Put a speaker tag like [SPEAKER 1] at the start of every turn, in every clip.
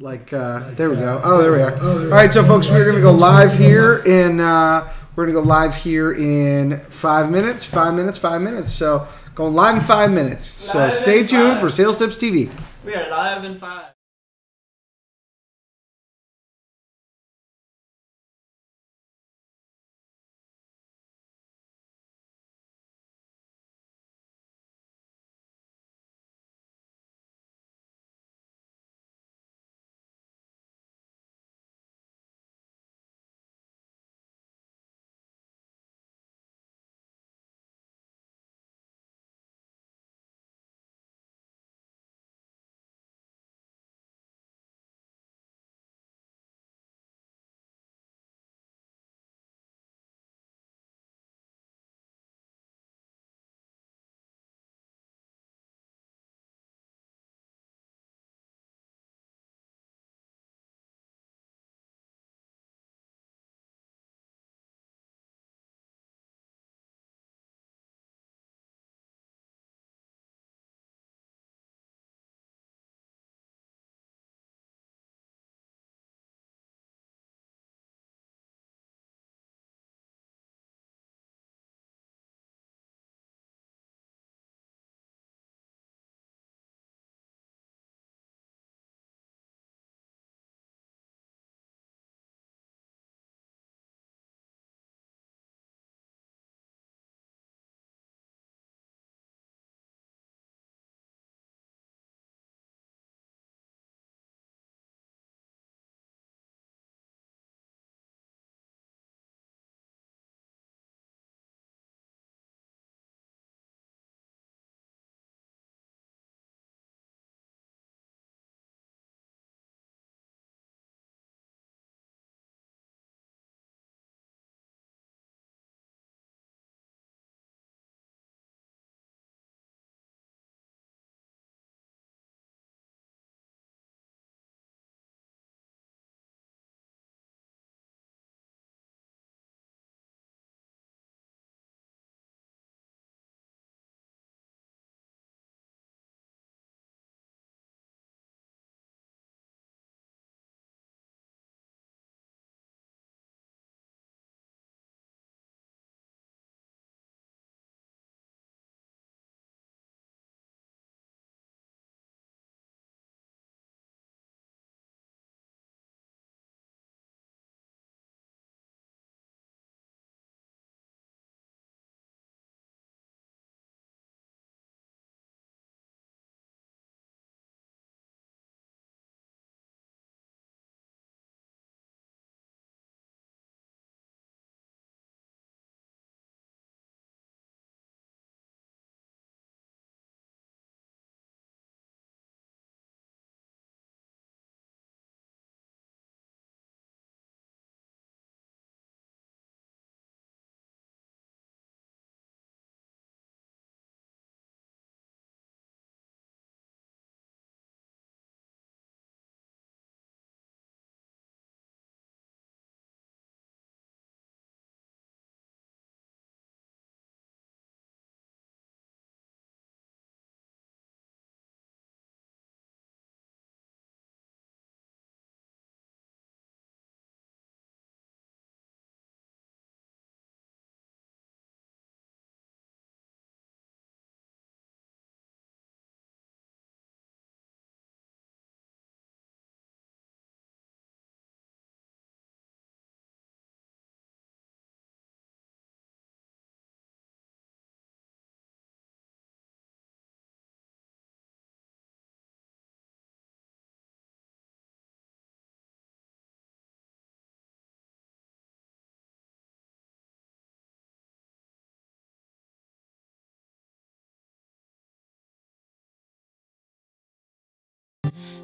[SPEAKER 1] like uh, there we go. Oh, there we are. All right, so folks, we're gonna go live here in uh, we're gonna go live here in five minutes, five minutes, five minutes. So going live in five minutes. So
[SPEAKER 2] Live
[SPEAKER 1] stay tuned
[SPEAKER 2] five.
[SPEAKER 1] for Sales Tips TV.
[SPEAKER 2] We are live in five.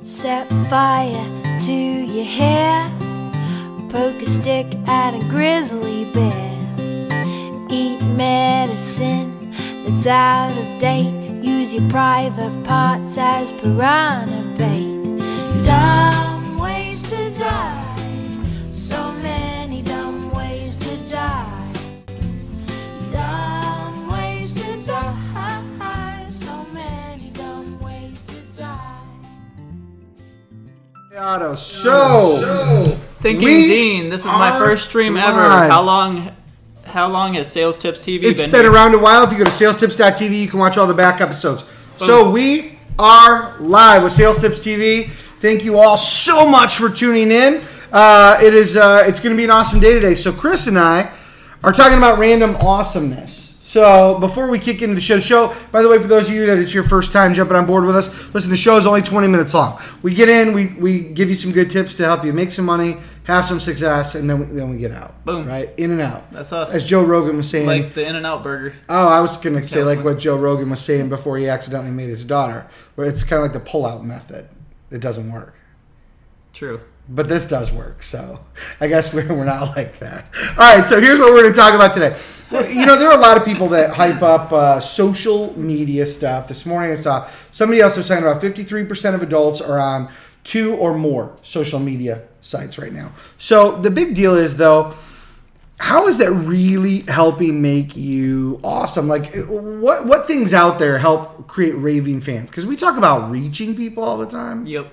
[SPEAKER 3] Set fire to your hair. Poke a stick at a grizzly bear. Eat medicine that's out of date. Use your private parts as piranha bait. Dumb So many dumb ways to die. So,
[SPEAKER 2] Thinking Dean, this is my first stream ever. How long? How long has Sales Tips TV been?
[SPEAKER 1] it's
[SPEAKER 2] been?
[SPEAKER 1] been around a while. If you go to salestips.tv, you can watch all the back episodes. So we are live with Sales Tips TV. Thank you all so much for tuning in. Uh, it is uh, it's going to be an awesome day today. So Chris and I are talking about random awesomeness. So before we kick into the show, show by the way, for those of you that it's your first time jumping on board with us, listen, the show is only 20 minutes long. We get in, we, we give you some good tips to help you make some money, have some success, and then we, then we get out.
[SPEAKER 2] Boom.
[SPEAKER 1] Right in and out.
[SPEAKER 2] That's us.
[SPEAKER 1] As Joe Rogan was saying,
[SPEAKER 2] like the In and Out Burger.
[SPEAKER 1] Oh, I was gonna say like what Joe Rogan was saying before he accidentally made his daughter, where it's kind of like the pull-out method. It doesn't work,
[SPEAKER 2] True.
[SPEAKER 1] But this does work. So I guess we're we're not like that. All right, so here's what we're gonna talk about today. You know, there are a lot of people that hype up uh, social media stuff. This morning, I saw somebody else was talking about 53% of adults are on two or more social media sites right now. So the big deal is though how is that really helping make you awesome? Like, what what things out there help create raving fans? Because we talk about reaching people all the time,
[SPEAKER 2] Yep.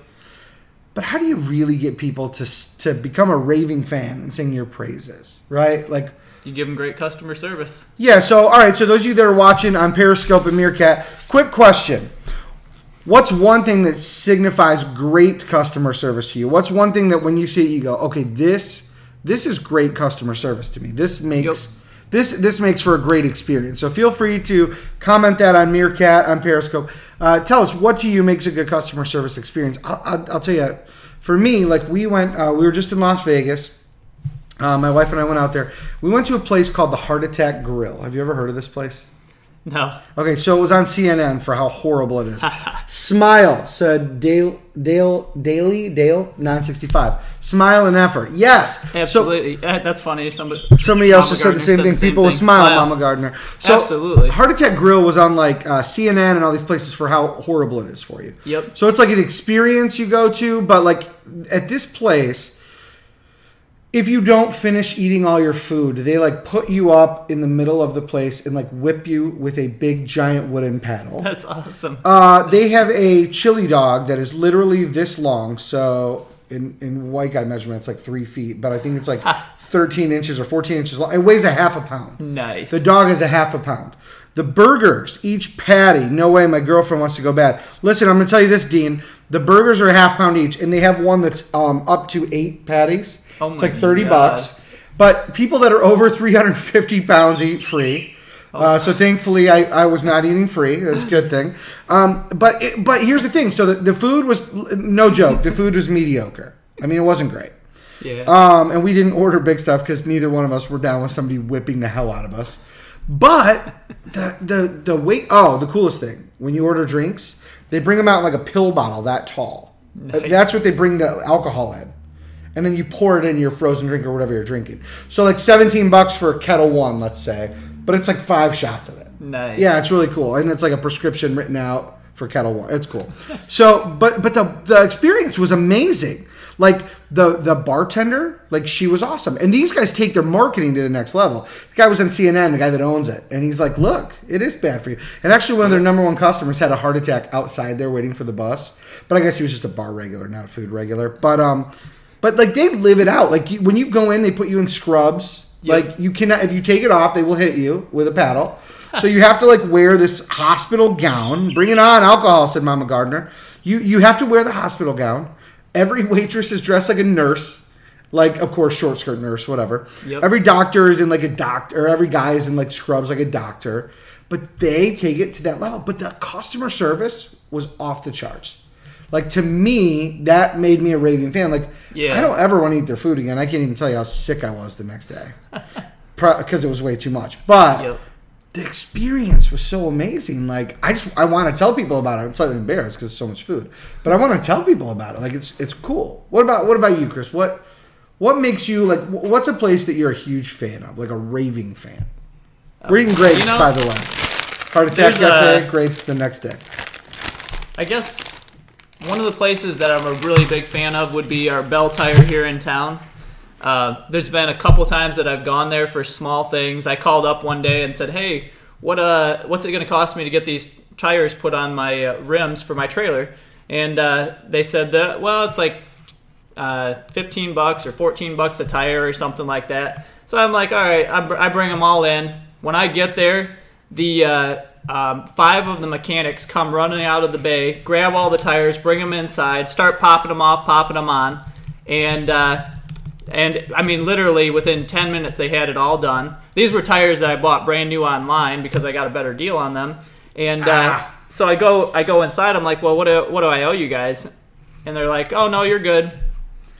[SPEAKER 1] But how do you really get people to to become a raving fan and sing your praises? Right? Like,
[SPEAKER 2] You give them great customer service.
[SPEAKER 1] yeah. So, all right. So those of you that are watching on Periscope and Meerkat, quick question: What's one thing that signifies great customer service to you? What's one thing that when you see it, you go, okay, this this is great customer service to me. This makes
[SPEAKER 2] Yep.
[SPEAKER 1] This this makes for a great experience. So feel free to comment that on Meerkat on Periscope. Uh, tell us what to you makes a good customer service experience. I'll, I'll, I'll tell you, for me, like we went, uh, we were just in Las Vegas. Uh, my wife and I went out there. We went to a place called the Heart Attack Grill. Have you ever heard of this place?
[SPEAKER 2] No.
[SPEAKER 1] Okay, so it was on CNN for how horrible it is. Smile said Dale Dale Daily Dale nine sixty five. Smile and effort. Yes.
[SPEAKER 2] Absolutely. Eh, That's funny. Somebody.
[SPEAKER 1] Somebody else
[SPEAKER 2] Mama
[SPEAKER 1] just said the same
[SPEAKER 2] said
[SPEAKER 1] thing.
[SPEAKER 2] the same
[SPEAKER 1] People with
[SPEAKER 2] thing.
[SPEAKER 1] smile,
[SPEAKER 2] Smile.
[SPEAKER 1] Mama Gardner. So
[SPEAKER 2] Absolutely.
[SPEAKER 1] Heart Attack Grill was on like uh, CNN and all these places for how horrible it is for you.
[SPEAKER 2] Yep.
[SPEAKER 1] So it's like an experience you go to, but like at this place, if you don't finish eating all your food, they like put you up in the middle of the place and like whip you with a big giant wooden paddle.
[SPEAKER 2] That's awesome.
[SPEAKER 1] Uh, they have a chili dog that is literally this long. So in, in white guy measurement, it's like three feet, but I think it's like 13 inches or 14 inches long. It weighs a half a pound.
[SPEAKER 2] nice.
[SPEAKER 1] The dog is a half a pound. The burgers, each patty, no way my girlfriend wants to go bad. Listen, I'm going to tell you this, Dean. The burgers are a half pound each, and they have one that's um, up to eight patties.
[SPEAKER 2] Oh
[SPEAKER 1] it's like 30
[SPEAKER 2] God.
[SPEAKER 1] bucks. But people that are over 350 pounds eat free.
[SPEAKER 2] Oh.
[SPEAKER 1] Uh, so thankfully, I, I was not eating free. That's a good thing. Um, but it, but here's the thing. So the, the food was no joke. The food was mediocre. I mean, it wasn't great.
[SPEAKER 2] yeah.
[SPEAKER 1] Um, and we didn't order big stuff because neither one of us were down with somebody whipping the hell out of us. But the the the wait. Oh, the coolest thing when you order drinks, they bring them out in like a pill bottle that tall.
[SPEAKER 2] Nice.
[SPEAKER 1] That's what they bring the alcohol in, and then you pour it in your frozen drink or whatever you're drinking. So like seventeen bucks for a Ketel One, let's say, but it's like five shots of it.
[SPEAKER 2] nice.
[SPEAKER 1] Yeah, it's really cool, and it's like a prescription written out for Ketel One. It's cool. So, but but the the experience was amazing. Like the the bartender, like she was awesome, and these guys take their marketing to the next level. The guy was on CNN, the guy that owns it, and he's like, "Look, it is bad for you." And actually, one of their number one customers had a heart attack outside there waiting for the bus. But I guess he was just a bar regular, not a food regular. But um, but like they live it out. Like you, when you go in, they put you in scrubs.
[SPEAKER 2] Yep.
[SPEAKER 1] Like you cannot if you take it off, they will hit you with a paddle. So you have to like wear this hospital gown. Bring it on, alcohol," said Mama Gardner. You you have to wear the hospital gown. Every waitress is dressed like a nurse, like of course short skirt nurse, whatever.
[SPEAKER 2] Yep.
[SPEAKER 1] Every doctor is in like a doctor, or every guy is in like scrubs like a doctor. But they take it to that level. But the customer service was off the charts. Like to me, that made me a raving fan. Like
[SPEAKER 2] Yeah.
[SPEAKER 1] I don't ever want to eat their food again. I can't even tell you how sick I was the next day because it was way too much. But
[SPEAKER 2] Yep.
[SPEAKER 1] the experience was so amazing. Like I just I want to tell people about it. I'm slightly embarrassed because it's so much food, but I want to tell people about it. Like it's it's cool. What about what about you, Chris? What what makes you like? What's a place that you're a huge fan of, like a raving fan? Uh, We're eating grapes,
[SPEAKER 2] you know,
[SPEAKER 1] by the way. Heart attack cafe, grapes the next day.
[SPEAKER 2] I guess one of the places that I'm a really big fan of would be our Belle Tire here in town. Uh, there's been a couple times that I've gone there for small things. I called up one day and said, "Hey, what uh, what's it going to cost me to get these tires put on my uh, rims for my trailer?" And uh, they said that well, it's like uh, 15 bucks or 14 bucks a tire or something like that. So I'm like, all right, I, br- I bring them all in. When I get there, the uh, um, five of the mechanics come running out of the bay, grab all the tires, bring them inside, start popping them off, popping them on, and uh, and I mean literally within 10 minutes they had it all done. These were tires that I bought brand new online because I got a better deal on them, and uh,
[SPEAKER 1] Ah.
[SPEAKER 2] so I go I go inside. I'm like, well, what do, what do I owe you guys? And they're like, oh no, you're good.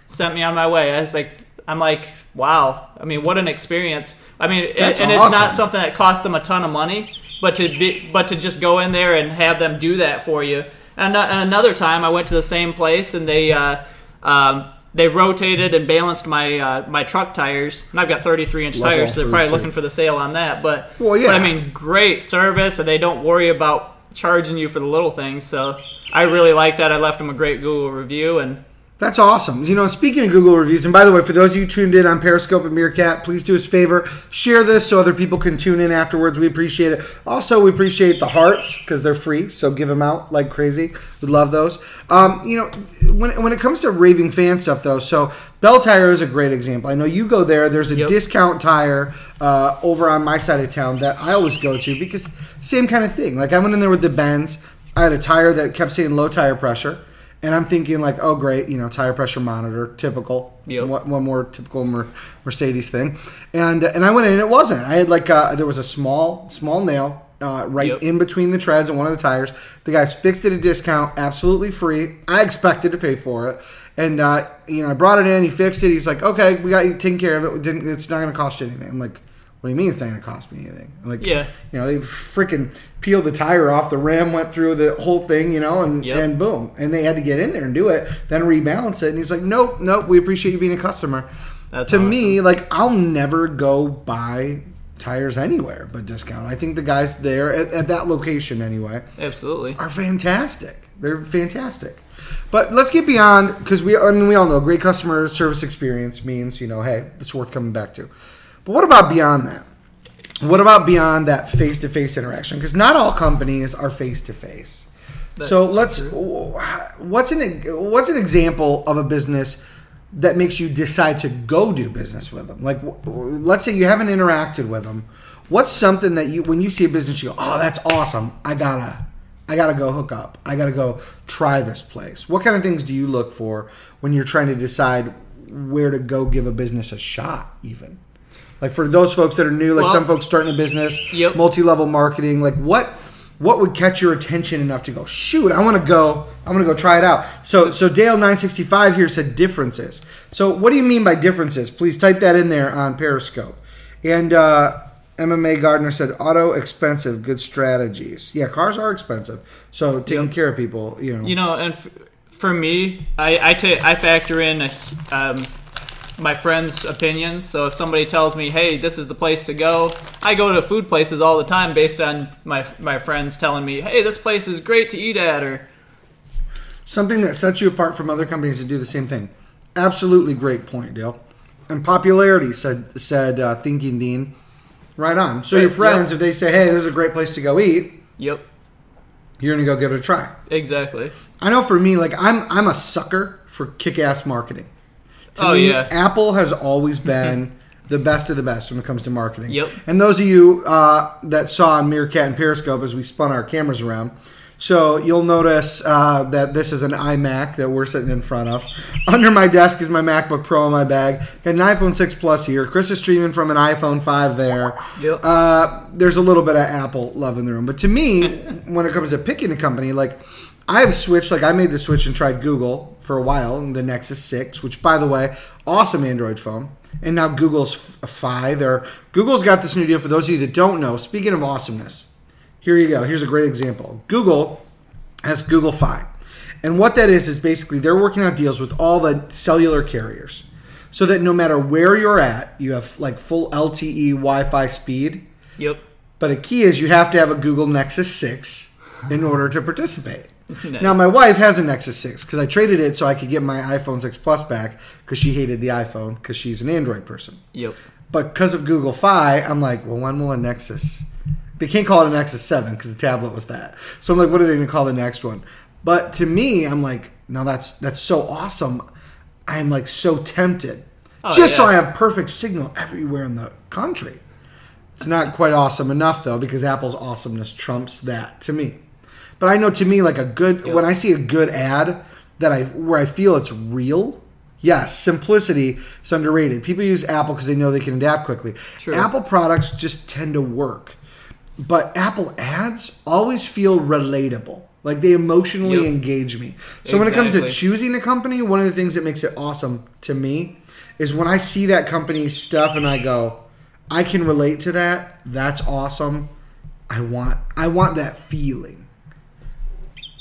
[SPEAKER 2] Sent me on my way. I was like, I'm like, wow. I mean, what an experience. I mean, and, and it's not something that costs them a ton of money, but to be, but to just go in there and have them do that for you. And, uh, and another time, I went to the same place and they uh, um, they rotated and balanced my uh, my truck tires, and I've got 33 inch
[SPEAKER 1] Love
[SPEAKER 2] tires, so they're probably
[SPEAKER 1] too.
[SPEAKER 2] looking for the sale on that. But
[SPEAKER 1] Well, yeah.
[SPEAKER 2] but I mean, great service, and they don't worry about charging you for the little things. So I really like that. I left them a great Google review, and
[SPEAKER 1] That's awesome. You know, speaking of Google reviews, and by the way, for those of you tuned in on Periscope and Meerkat, please do us a favor, share this so other people can tune in afterwards. We appreciate it. Also, we appreciate the hearts because they're free, so give them out like crazy. We love those. Um, you know, when, when it comes to raving fan stuff, though, so Belle Tire is a great example. I know you go there. There's a
[SPEAKER 2] Yep.
[SPEAKER 1] discount tire uh, over on my side of town that I always go to because same kind of thing. Like I went in there with the Benz. I had a tire that kept saying low tire pressure. And I'm thinking like, oh great, you know, tire pressure monitor, typical.
[SPEAKER 2] Yep.
[SPEAKER 1] One, one more typical Mer- Mercedes thing, and and I went in, and it wasn't. I had like uh there was a small small nail uh, right
[SPEAKER 2] Yep.
[SPEAKER 1] in between the treads on one of the tires. The guys fixed it at a discount, absolutely free. I expected to pay for it, and uh, you know I brought it in. He fixed it. He's like, okay, we got you taken care of it. We didn't. It's not going to cost you anything. I'm like. What do you mean it's not going to cost me anything? Like,
[SPEAKER 2] Yeah.
[SPEAKER 1] you know, they freaking peeled the tire off. The ram went through the whole thing, you know, and
[SPEAKER 2] Yep.
[SPEAKER 1] and boom, and they had to get in there and do it, then rebalance it. And he's like, nope, nope, we appreciate you being a customer.
[SPEAKER 2] That's
[SPEAKER 1] to
[SPEAKER 2] awesome.
[SPEAKER 1] me, like, I'll never go buy tires anywhere but discount. I think the guys there at, at that location anyway
[SPEAKER 2] absolutely.
[SPEAKER 1] are fantastic. They're fantastic. But let's get beyond because we I mean we all know great customer service experience means you know hey it's worth coming back to. But what about beyond that? What about beyond that face to face interaction? Because not all companies are face to face. So let's what's an what's an example of a business that makes you decide to go do business with them? Like let's say you haven't interacted with them. What's something that you when you see a business you go, "Oh, that's awesome. I got to I got to go hook up. I got to go try this place." What kind of things do you look for when you're trying to decide where to go give a business a shot even? Like for those folks that are new, like
[SPEAKER 2] Well-
[SPEAKER 1] some folks starting a business,
[SPEAKER 2] Yep.
[SPEAKER 1] multi-level marketing, like what what would catch your attention enough to go, shoot, I want to go, I want to go try it out. So so Dale nine sixty five here said differences. So what do you mean by differences? Please type that in there on Periscope. And uh, MMA Gardner said auto expensive, good strategies. Yeah, cars are expensive. So taking
[SPEAKER 2] Yep.
[SPEAKER 1] care of people, you know.
[SPEAKER 2] You know, and f- for me, I I ta- I factor in a, um, my friends' opinions. So if somebody tells me, "Hey, this is the place to go," I go to food places all the time based on my my friends telling me, "Hey, this place is great to eat at," or
[SPEAKER 1] something that sets you apart from other companies that do the same thing. Absolutely great point, Dale. And popularity said said uh, Thinking Dean. Right on. So your friends,
[SPEAKER 2] yep.
[SPEAKER 1] if they say, "Hey, there's a great place to go eat,"
[SPEAKER 2] "Yep,
[SPEAKER 1] you're gonna go give it a try.
[SPEAKER 2] exactly."
[SPEAKER 1] I know for me, like I'm I'm a sucker for kick-ass marketing. To
[SPEAKER 2] Oh,
[SPEAKER 1] me,
[SPEAKER 2] yeah.
[SPEAKER 1] Apple has always been the best of the best when it comes to marketing.
[SPEAKER 2] Yep.
[SPEAKER 1] And those of you uh, that saw on Meerkat and Periscope as we spun our cameras around, so you'll notice uh, that this is an iMac that we're sitting in front of. Under my desk is my MacBook Pro in my bag. Got an iPhone 6 Plus here. Chris is streaming from an iPhone 5 there.
[SPEAKER 2] Yep.
[SPEAKER 1] Uh, there's a little bit of Apple love in the room. But to me, when it comes to picking a company, like I've switched, like I made the switch and tried Google for a while, the Nexus 6, which by the way, awesome Android phone. And now Google's Fi. They're, Google's got this new deal for those of you that don't know. Speaking of awesomeness, here you go. Here's a great example. Google has Google Fi. And what that is is basically they're working out deals with all the cellular carriers. So that no matter where you're at, you have like full LTE Wi-Fi speed.
[SPEAKER 2] Yep.
[SPEAKER 1] But a key is you have to have a Google Nexus 6 in order to participate.
[SPEAKER 2] Nice.
[SPEAKER 1] Now my wife has a Nexus 6 because I traded it so I could get my iPhone 6 Plus back because she hated the iPhone because she's an Android person.
[SPEAKER 2] Yep.
[SPEAKER 1] But because of Google Fi, I'm like, well, when will a Nexus? They can't call it a Nexus 7 because the tablet was that. So I'm like, what are they going to call the next one? But to me, I'm like, now that's that's so awesome. I'm like so tempted.
[SPEAKER 2] Oh,
[SPEAKER 1] just so. I have perfect signal everywhere in the country. It's not quite awesome enough though, because Apple's awesomeness trumps that to me. But I know to me, like a good when I see a good ad that I where I feel it's real. Yes, simplicity is underrated. People use Apple because they know they can adapt quickly.
[SPEAKER 2] True.
[SPEAKER 1] Apple products just tend to work, but Apple ads always feel relatable. Like they emotionally
[SPEAKER 2] Yep.
[SPEAKER 1] engage me. So when it comes to choosing a company, one of the things that makes it awesome to me is when I see that company's stuff and I go, I can relate to that. That's awesome. I want I want that feeling.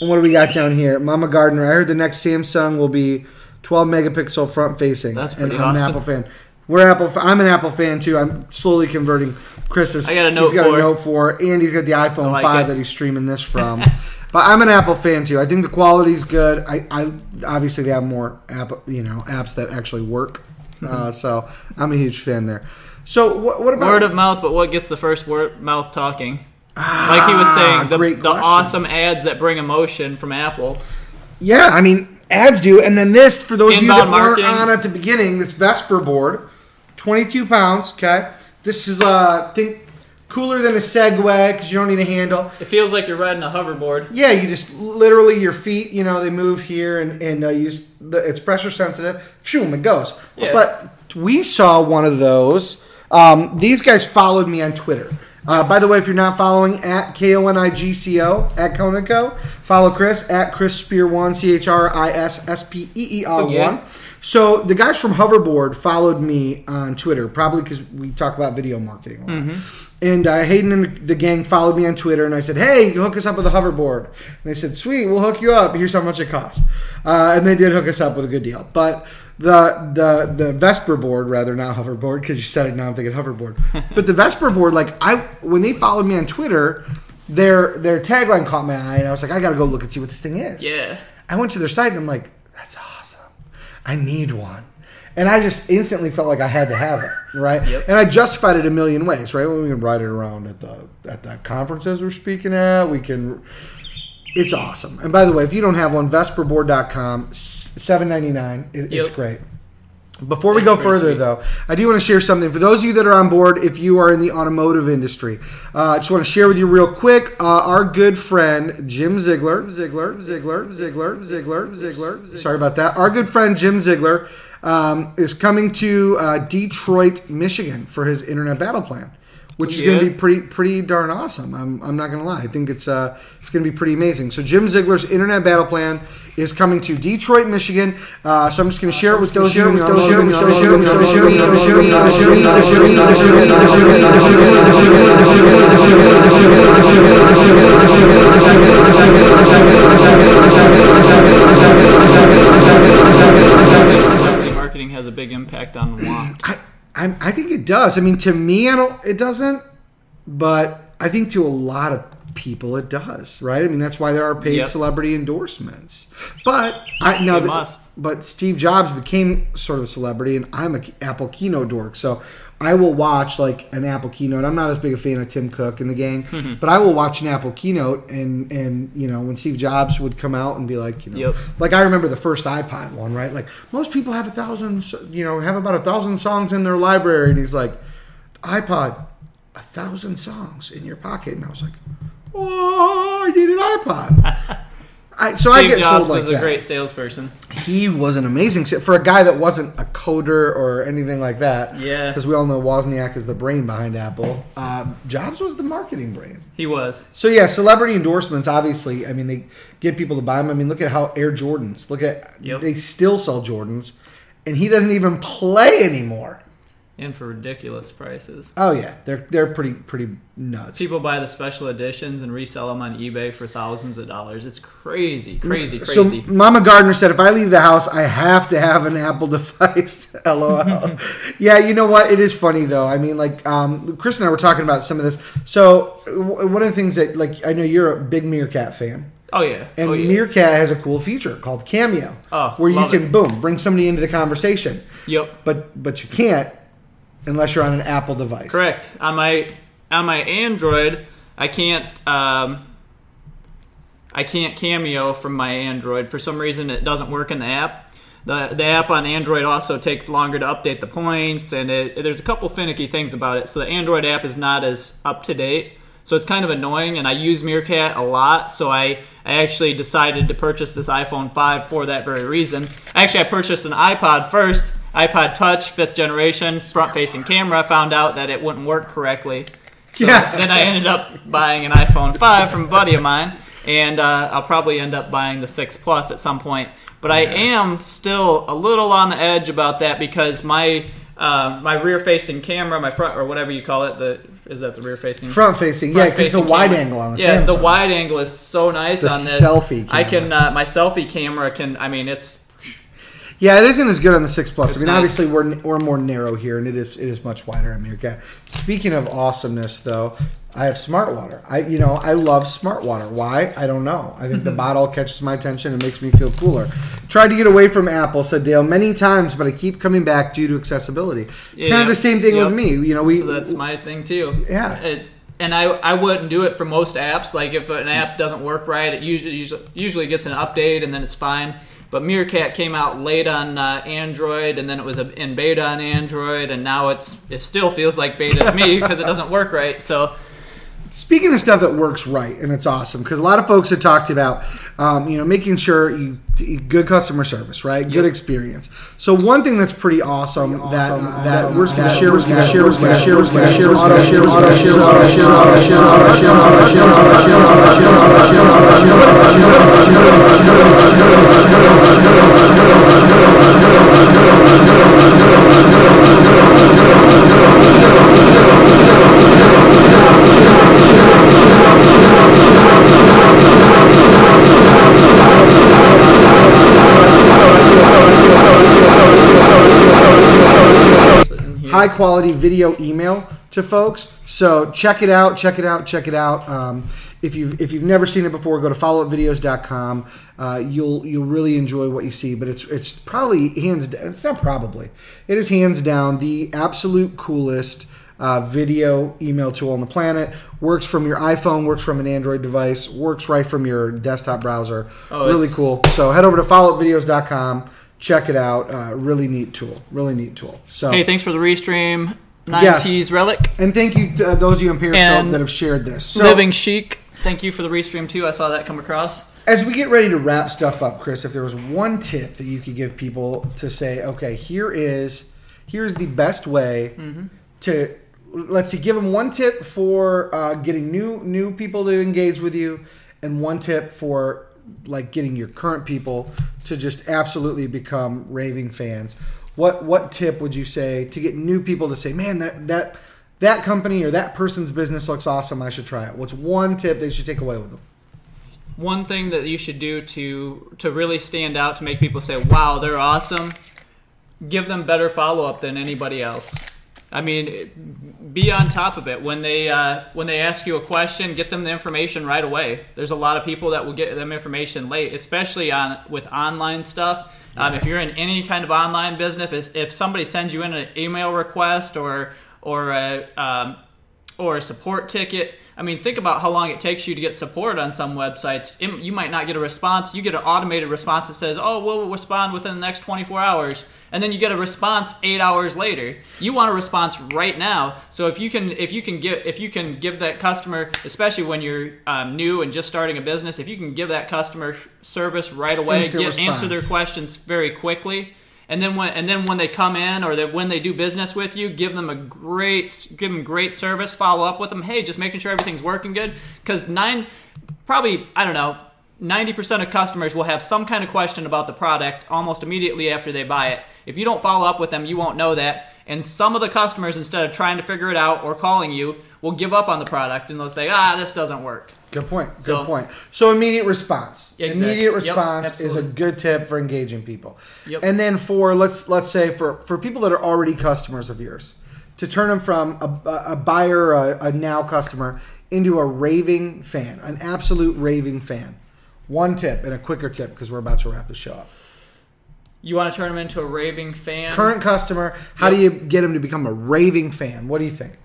[SPEAKER 1] And what do we got down here? Mama Gardner, I heard the next Samsung will be 12 megapixel front facing.
[SPEAKER 2] That's
[SPEAKER 1] and
[SPEAKER 2] pretty
[SPEAKER 1] I'm an
[SPEAKER 2] awesome.
[SPEAKER 1] Apple fan. We're Apple. f- I'm an Apple fan too. I'm slowly converting. Chris is.
[SPEAKER 2] I got a
[SPEAKER 1] He's
[SPEAKER 2] Note
[SPEAKER 1] got
[SPEAKER 2] 4.
[SPEAKER 1] a Note 4, and he's got the iPhone
[SPEAKER 2] like
[SPEAKER 1] 5
[SPEAKER 2] it.
[SPEAKER 1] that he's streaming this from. but I'm an Apple fan too. I think the quality's good. I, I obviously they have more app, you know, apps that actually work. Uh, so I'm a huge fan there. So what, what about
[SPEAKER 2] Word of mouth, but what gets the first word mouth talking? Like he was saying, the,
[SPEAKER 1] Ah,
[SPEAKER 2] the awesome ads that bring emotion from Apple.
[SPEAKER 1] Yeah, I mean, ads do. And then this, for those of you that
[SPEAKER 2] Inbound
[SPEAKER 1] weren't on at the beginning, this Vesper board, 22 pounds, okay? This is, uh, think, cooler than a Segway because you don't need a handle.
[SPEAKER 2] It feels like you're riding a hoverboard.
[SPEAKER 1] Yeah, you just literally, your feet, you know, they move here and, and uh, you just, the, it's pressure sensitive. Phew, it goes.
[SPEAKER 2] Yeah.
[SPEAKER 1] But we saw one of those. Um, these guys followed me on Twitter. Uh, by the way, if you're not following at K O N I G C O at Konico, follow Chris at Chris Speer One C H R I S S P E E R
[SPEAKER 2] Oh, yeah?
[SPEAKER 1] One. So the guys from Hoverboard followed me on Twitter, probably because we talk about video marketing a lot.
[SPEAKER 2] Mm-hmm.
[SPEAKER 1] And uh, Hayden and the, the gang followed me on Twitter, and I said, "Hey, you hook us up with a hoverboard." And they said, "Sweet, we'll hook you up. Here's how much it costs." Uh, and they did hook us up with a good deal. But the the the Vesper board, rather not hoverboard, because you said it now, I'm thinking hoverboard. but the Vesper board, like I when they followed me on Twitter, their their tagline caught my eye, and I was like, "I got to go look and see what this thing is."
[SPEAKER 2] Yeah.
[SPEAKER 1] I went to their site and I'm like, that's awesome. I need one. And I just instantly felt like I had to have it, right?
[SPEAKER 2] Yep.
[SPEAKER 1] And I justified it a million ways, right? We can ride it around at the at the conferences we're speaking at. We can. It's awesome. And by the way, if you don't have one, vesperboard.com, seven ninety nine. It, It's great. Before we go further,
[SPEAKER 2] sweet.
[SPEAKER 1] though, I do want to share something. For those of you that are on board, if you are in the automotive industry, uh, I just want to share with you real quick uh, our good friend Jim Ziegler, Ziegler, Ziegler, Ziegler, Ziegler, Ziegler. Sorry about that. Our good friend Jim Ziegler um, is coming to uh, Detroit, Michigan for his internet battle plan. Which is going to be pretty pretty darn awesome. I'm, I'm not going to lie. I think it's uh it's going to be pretty amazing. So Jim Ziegler's internet battle plan is coming to Detroit, Michigan. Uh, so I'm just going to share it with those of you in the automotive
[SPEAKER 2] Definitely marketing has a big impact on want.
[SPEAKER 1] I, I think it does. I mean, to me, I don't. It doesn't, but I think to a lot of people, it does. Right? I mean, that's why there are paid
[SPEAKER 2] Yep.
[SPEAKER 1] celebrity endorsements. But I know that.
[SPEAKER 2] must.
[SPEAKER 1] But Steve Jobs became sort of a celebrity, and I'm a Apple keynote dork, so. I will watch like an Apple keynote. I'm not as big a fan of Tim Cook and the gang, but I will watch an Apple keynote and and you know when Steve Jobs would come out and be like, you know,
[SPEAKER 2] Yep.
[SPEAKER 1] like I remember the first iPod one, right? Like most people have a thousand, you know, have about a thousand songs in their library, and he's like, iPod, a thousand songs in your pocket, and I was like, oh, I need an iPod. I, so I get
[SPEAKER 2] Jobs
[SPEAKER 1] sold like
[SPEAKER 2] is a
[SPEAKER 1] that.
[SPEAKER 2] great salesperson.
[SPEAKER 1] He was an amazing for a guy that wasn't a coder or anything like that.
[SPEAKER 2] Yeah.
[SPEAKER 1] because we all know Wozniak is the brain behind Apple. Um, Jobs was the marketing brain.
[SPEAKER 2] He was.
[SPEAKER 1] So yeah, celebrity endorsements. Obviously, I mean they get people to buy them. I mean, look at how Air Jordans. Look at
[SPEAKER 2] Yep.
[SPEAKER 1] they still sell Jordans, and he doesn't even play anymore.
[SPEAKER 2] And for ridiculous prices.
[SPEAKER 1] Oh yeah, they're they're pretty pretty nuts.
[SPEAKER 2] People buy the special editions and resell them on eBay for thousands of dollars. It's crazy, crazy, crazy. So.
[SPEAKER 1] Mama Gardner said, if I leave the house, I have to have an Apple device. LOL. yeah, you know what? It is funny though. I mean, like um, Chris and I were talking about some of this. So w- one of the things that, like, I know you're a big Meerkat fan.
[SPEAKER 2] oh yeah.
[SPEAKER 1] And
[SPEAKER 2] oh, yeah.
[SPEAKER 1] Meerkat has a cool feature called Cameo,
[SPEAKER 2] Oh,
[SPEAKER 1] where you can
[SPEAKER 2] it.
[SPEAKER 1] boom bring somebody into the conversation,
[SPEAKER 2] Yep.
[SPEAKER 1] but but you can't unless you're on an Apple device.
[SPEAKER 2] Correct. On my on my Android, I can't um, I can't Cameo from my Android. For some reason, it doesn't work in the app. The, the app on Android also takes longer to update the points, and it, there's a couple finicky things about it. So the Android app is not as up to date. So it's kind of annoying, and I use Meerkat a lot. So I, I actually decided to purchase this iPhone 5 for that very reason. Actually, I purchased an iPod first iPod Touch, fifth generation, front facing camera, found out that it wouldn't work correctly. So
[SPEAKER 1] yeah.
[SPEAKER 2] then I ended up buying an iPhone 5 from a buddy of mine, and uh, I'll probably end up buying the 6 Plus at some point. But I am still a little on the edge about that because my uh, my rear facing camera, my front or whatever you call it, the is that the rear facing
[SPEAKER 1] front facing front yeah because
[SPEAKER 2] the
[SPEAKER 1] wide
[SPEAKER 2] camera.
[SPEAKER 1] angle on the
[SPEAKER 2] yeah
[SPEAKER 1] Samsung.
[SPEAKER 2] the wide angle is so nice
[SPEAKER 1] the
[SPEAKER 2] on this
[SPEAKER 1] selfie camera.
[SPEAKER 2] I can uh, my selfie camera can I mean it's
[SPEAKER 1] yeah, it isn't as good on the six plus.
[SPEAKER 2] It's I
[SPEAKER 1] mean,
[SPEAKER 2] nice.
[SPEAKER 1] obviously we're we're more narrow here, and it is it is much wider on Meerkat. Speaking of awesomeness, though, I have Smart Water. I you know I love Smart Water. Why? I don't know. I think the mm-hmm. bottle catches my attention and makes me feel cooler. Tried to get away from Apple, said Dale many times, but I keep coming back due to accessibility. It's
[SPEAKER 2] yeah, kind
[SPEAKER 1] of the same thing
[SPEAKER 2] yep.
[SPEAKER 1] with me. You know, we.
[SPEAKER 2] So that's my thing too.
[SPEAKER 1] Yeah.
[SPEAKER 2] It, and I, I wouldn't do it for most apps. Like if an app doesn't work right, it usually, usually gets an update and then it's fine. But Meerkat came out late on uh, Android, and then it was in beta on Android, and now it's it still feels like beta to me because it doesn't work right. So
[SPEAKER 1] speaking of stuff that works right and it's awesome because a lot of folks have talked about um, you know making sure you good customer service right yep. good experience so one thing that's pretty awesome, awesome that we're going to share we're going to share we're going to share we're going to share we're going to share we're going to share we're going to share we're going to share we're going to share high quality video email to folks. So check it out, check it out, check it out. Um, if you've if you've never seen it before, go to followupvideos.com. Uh, you'll you'll really enjoy what you see. But it's it's probably hands down. It's not probably. It is hands down the absolute coolest. Uh, video email tool on the planet works from your iPhone, works from an Android device, works right from your desktop browser.
[SPEAKER 2] Oh,
[SPEAKER 1] really cool. So head over to followupvideos.com, check it out. Uh, really neat tool. Really neat tool. So
[SPEAKER 2] Hey, thanks for the restream. Nine
[SPEAKER 1] Yes.
[SPEAKER 2] Relic.
[SPEAKER 1] And thank you to uh, those of you in Periscope
[SPEAKER 2] And
[SPEAKER 1] that have shared this. So,
[SPEAKER 2] Living chic. Thank you for the restream too. I saw that come across.
[SPEAKER 1] as we get ready to wrap stuff up, Chris, if there was one tip that you could give people to say, okay, here is here's the best way
[SPEAKER 2] Mm-hmm.
[SPEAKER 1] to let's see, give them one tip for uh, getting new new people to engage with you, and one tip for like getting your current people to just absolutely become raving fans. What what tip would you say to get new people to say, man, that that that company or that person's business looks awesome. I should try it. What's one tip they should take away with them?
[SPEAKER 2] One thing that you should do to to really stand out to make people say, "Wow, they're awesome." Give them better follow up than anybody else. I mean, be on top of it when they uh, when they ask you a question. Get them the information right away. There's a lot of people that will get them information late, especially on with online stuff. Um, if you're in any kind of online business, if, if somebody sends you in an email request or or a um, or a support ticket. I mean, think about how long it takes you to get support on some websites. It- you might not get a response. You get an automated response that says, "Oh, we'll respond within the next 24 hours," and then you get a response eight hours later. You want a response right now. So if you can, if you can give, if you can give that customer, especially when you're um, new and just starting a business, if you can give that customer service right away, get answer their questions very quickly. And then when and then when they come in or when they do business with you, give them a great give them great service. Follow up with them. Hey, just making sure everything's working good. Because nine, probably I don't know, ninety percent of customers will have some kind of question about the product almost immediately after they buy it. If you don't follow up with them, you won't know that. And some of the customers, instead of trying to figure it out or calling you, will give up on the product and they'll say, Ah, this doesn't work.
[SPEAKER 1] Good point. Good
[SPEAKER 2] So-
[SPEAKER 1] point. So immediate response.
[SPEAKER 2] Exactly.
[SPEAKER 1] Immediate
[SPEAKER 2] Yep,
[SPEAKER 1] response is a good tip for engaging people.
[SPEAKER 2] Yep.
[SPEAKER 1] And then for let's let's say for for people that are already customers of yours, to turn them from a, a buyer, a, a now customer, into a raving fan, an absolute raving fan. One tip and a quicker tip because we're about to wrap the show up.
[SPEAKER 2] You want to turn them into a raving fan.
[SPEAKER 1] Current customer, how do you get them to become a raving fan? What do you think?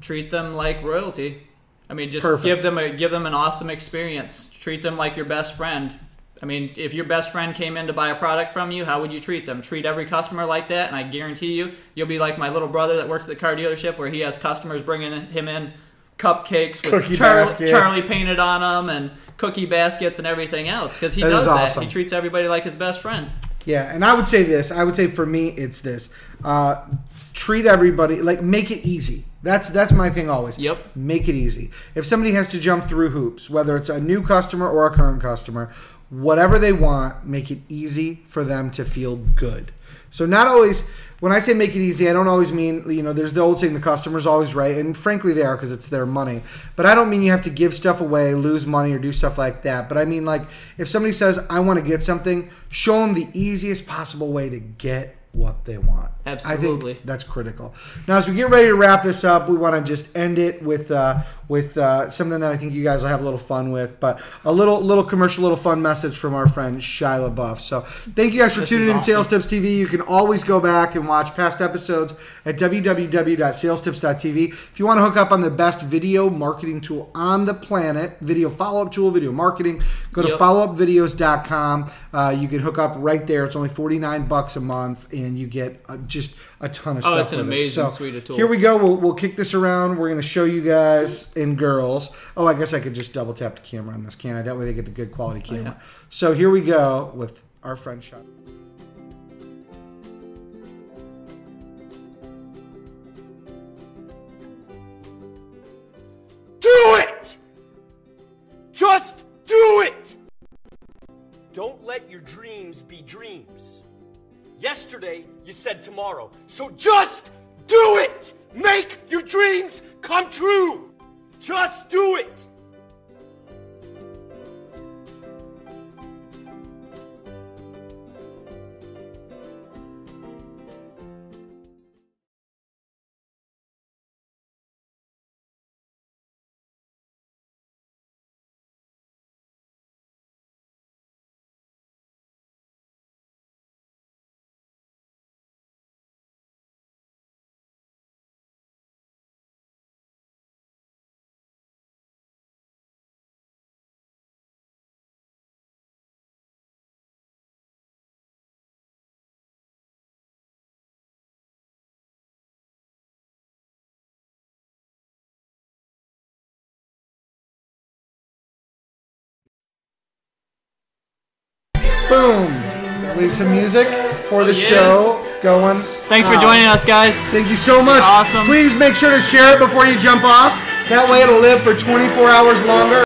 [SPEAKER 2] treat them like royalty. I mean, just
[SPEAKER 1] Perfect.
[SPEAKER 2] give them a give them an awesome experience. Treat them like your best friend. I mean, if your best friend came in to buy a product from you, how would you treat them? Treat every customer like that, and I guarantee you, you'll be like my little brother that works at the car dealership, where he has customers bringing him in cupcakes with
[SPEAKER 1] baskets.
[SPEAKER 2] Charlie painted on them and cookie baskets and everything else because he
[SPEAKER 1] That
[SPEAKER 2] does that.
[SPEAKER 1] awesome.
[SPEAKER 2] He treats everybody like his best friend.
[SPEAKER 1] Yeah, and I would say this. I would say for me, it's this: uh, treat everybody like make it easy. That's that's my thing always.
[SPEAKER 2] Yep.
[SPEAKER 1] Make it easy. If somebody has to jump through hoops, whether it's a new customer or a current customer, whatever they want, make it easy for them to feel good. So not always. When I say make it easy, I don't always mean you know. There's the old saying the customer's always right, and frankly they are because it's their money. But I don't mean you have to give stuff away, lose money, or do stuff like that. But I mean like if somebody says I want to get something, show them the easiest possible way to get what they want.
[SPEAKER 2] Absolutely.
[SPEAKER 1] that's critical. Now, as we get ready to wrap this up, we want to just end it with uh, with uh, something that I think you guys will have a little fun with, but a little little commercial, little fun message from our friend Shia LaBeouf. So, thank you guys for
[SPEAKER 2] This
[SPEAKER 1] tuning
[SPEAKER 2] is
[SPEAKER 1] in to Sales. Tips TV. You can always go back and watch past episodes at www.salestips.tv. If you want to hook up on the best video marketing tool on the planet, video follow up tool, video marketing, go to
[SPEAKER 2] Yep.
[SPEAKER 1] followupvideos.com. Uh, you can hook up right there. It's only 49 bucks a month, and you get uh, just a ton of
[SPEAKER 2] Oh,
[SPEAKER 1] stuff.
[SPEAKER 2] it's an
[SPEAKER 1] with it.
[SPEAKER 2] amazing
[SPEAKER 1] So,
[SPEAKER 2] suite of tools.
[SPEAKER 1] Here we go. We'll, we'll kick this around. We're going to show you guys and girls. Oh, I guess I could just double tap the camera on this, can I? That way they get the good quality oh, camera.
[SPEAKER 2] yeah.
[SPEAKER 1] So here we go with our friend Shot.
[SPEAKER 4] Yesterday, you said tomorrow. So just do it! Make your dreams come true! Just do it!
[SPEAKER 1] Boom. Leave some music for the
[SPEAKER 2] Oh, yeah.
[SPEAKER 1] show going.
[SPEAKER 2] Thanks for joining us, guys.
[SPEAKER 1] Thank you so much.
[SPEAKER 2] Awesome.
[SPEAKER 1] Please make sure to share it before you jump off. That way it'll live for 24 hours longer.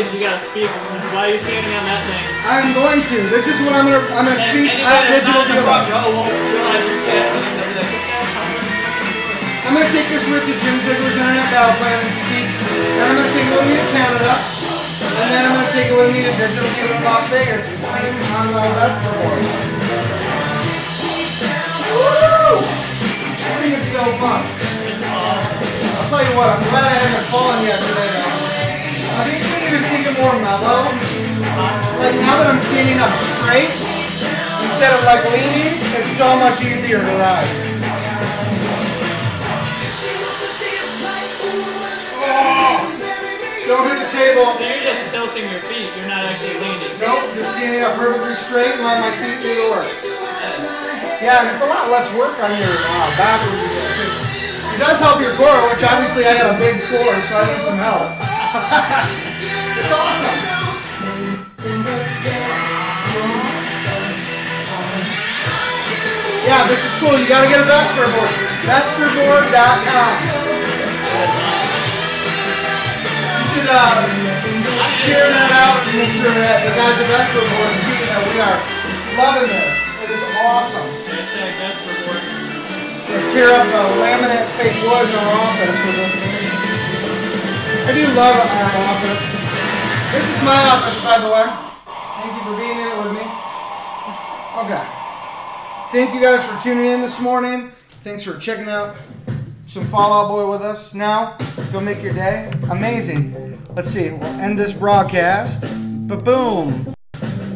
[SPEAKER 2] Stage. You gotta speak. Why are you standing on that thing?
[SPEAKER 1] I'm going to. This is what I'm gonna. I'm gonna speak at Digital
[SPEAKER 2] not in the front
[SPEAKER 1] Dealer.
[SPEAKER 2] won't realize it's happening. They'll be like, "This guy's coming."
[SPEAKER 1] I'm gonna take this with the Jim Ziegler's Internet Battle Plan and speak. Then I'm gonna take it with me to Canada. And then I'm gonna take it with me to Digital Dealer in Las Vegas and speak on the best boards. Woo! This thing is so fun. I'll tell you what, I'm glad I haven't fallen yet today. though. Mellow. Like now that I'm standing up straight, instead of like leaning, it's so much easier to ride. Oh, don't hit the table.
[SPEAKER 2] So you're just tilting your feet. You're not actually leaning.
[SPEAKER 1] Nope, just standing up perfectly straight and let my feet do the work. Yeah, and it's a lot less work on your uh, back when you do it, too. It does help your core, which obviously I got a big core, so I need some help. It's awesome. Yeah, this is cool. You gotta get a Vesper board. Vesperboard.com. You should uh, share that out and make sure that the guys at Vesper board see that we are loving this. It is awesome.
[SPEAKER 2] Hashtag Vesper board.
[SPEAKER 1] Tear up the laminate fake wood in our office with this. I do love our office. This is my office, by the way. Thank you for being in it with me. Oh, okay. Thank you guys for tuning in this morning. Thanks for checking out some Fall Out Boy with us. Now, go make your day amazing. Let's see. We'll end this broadcast. Ba boom.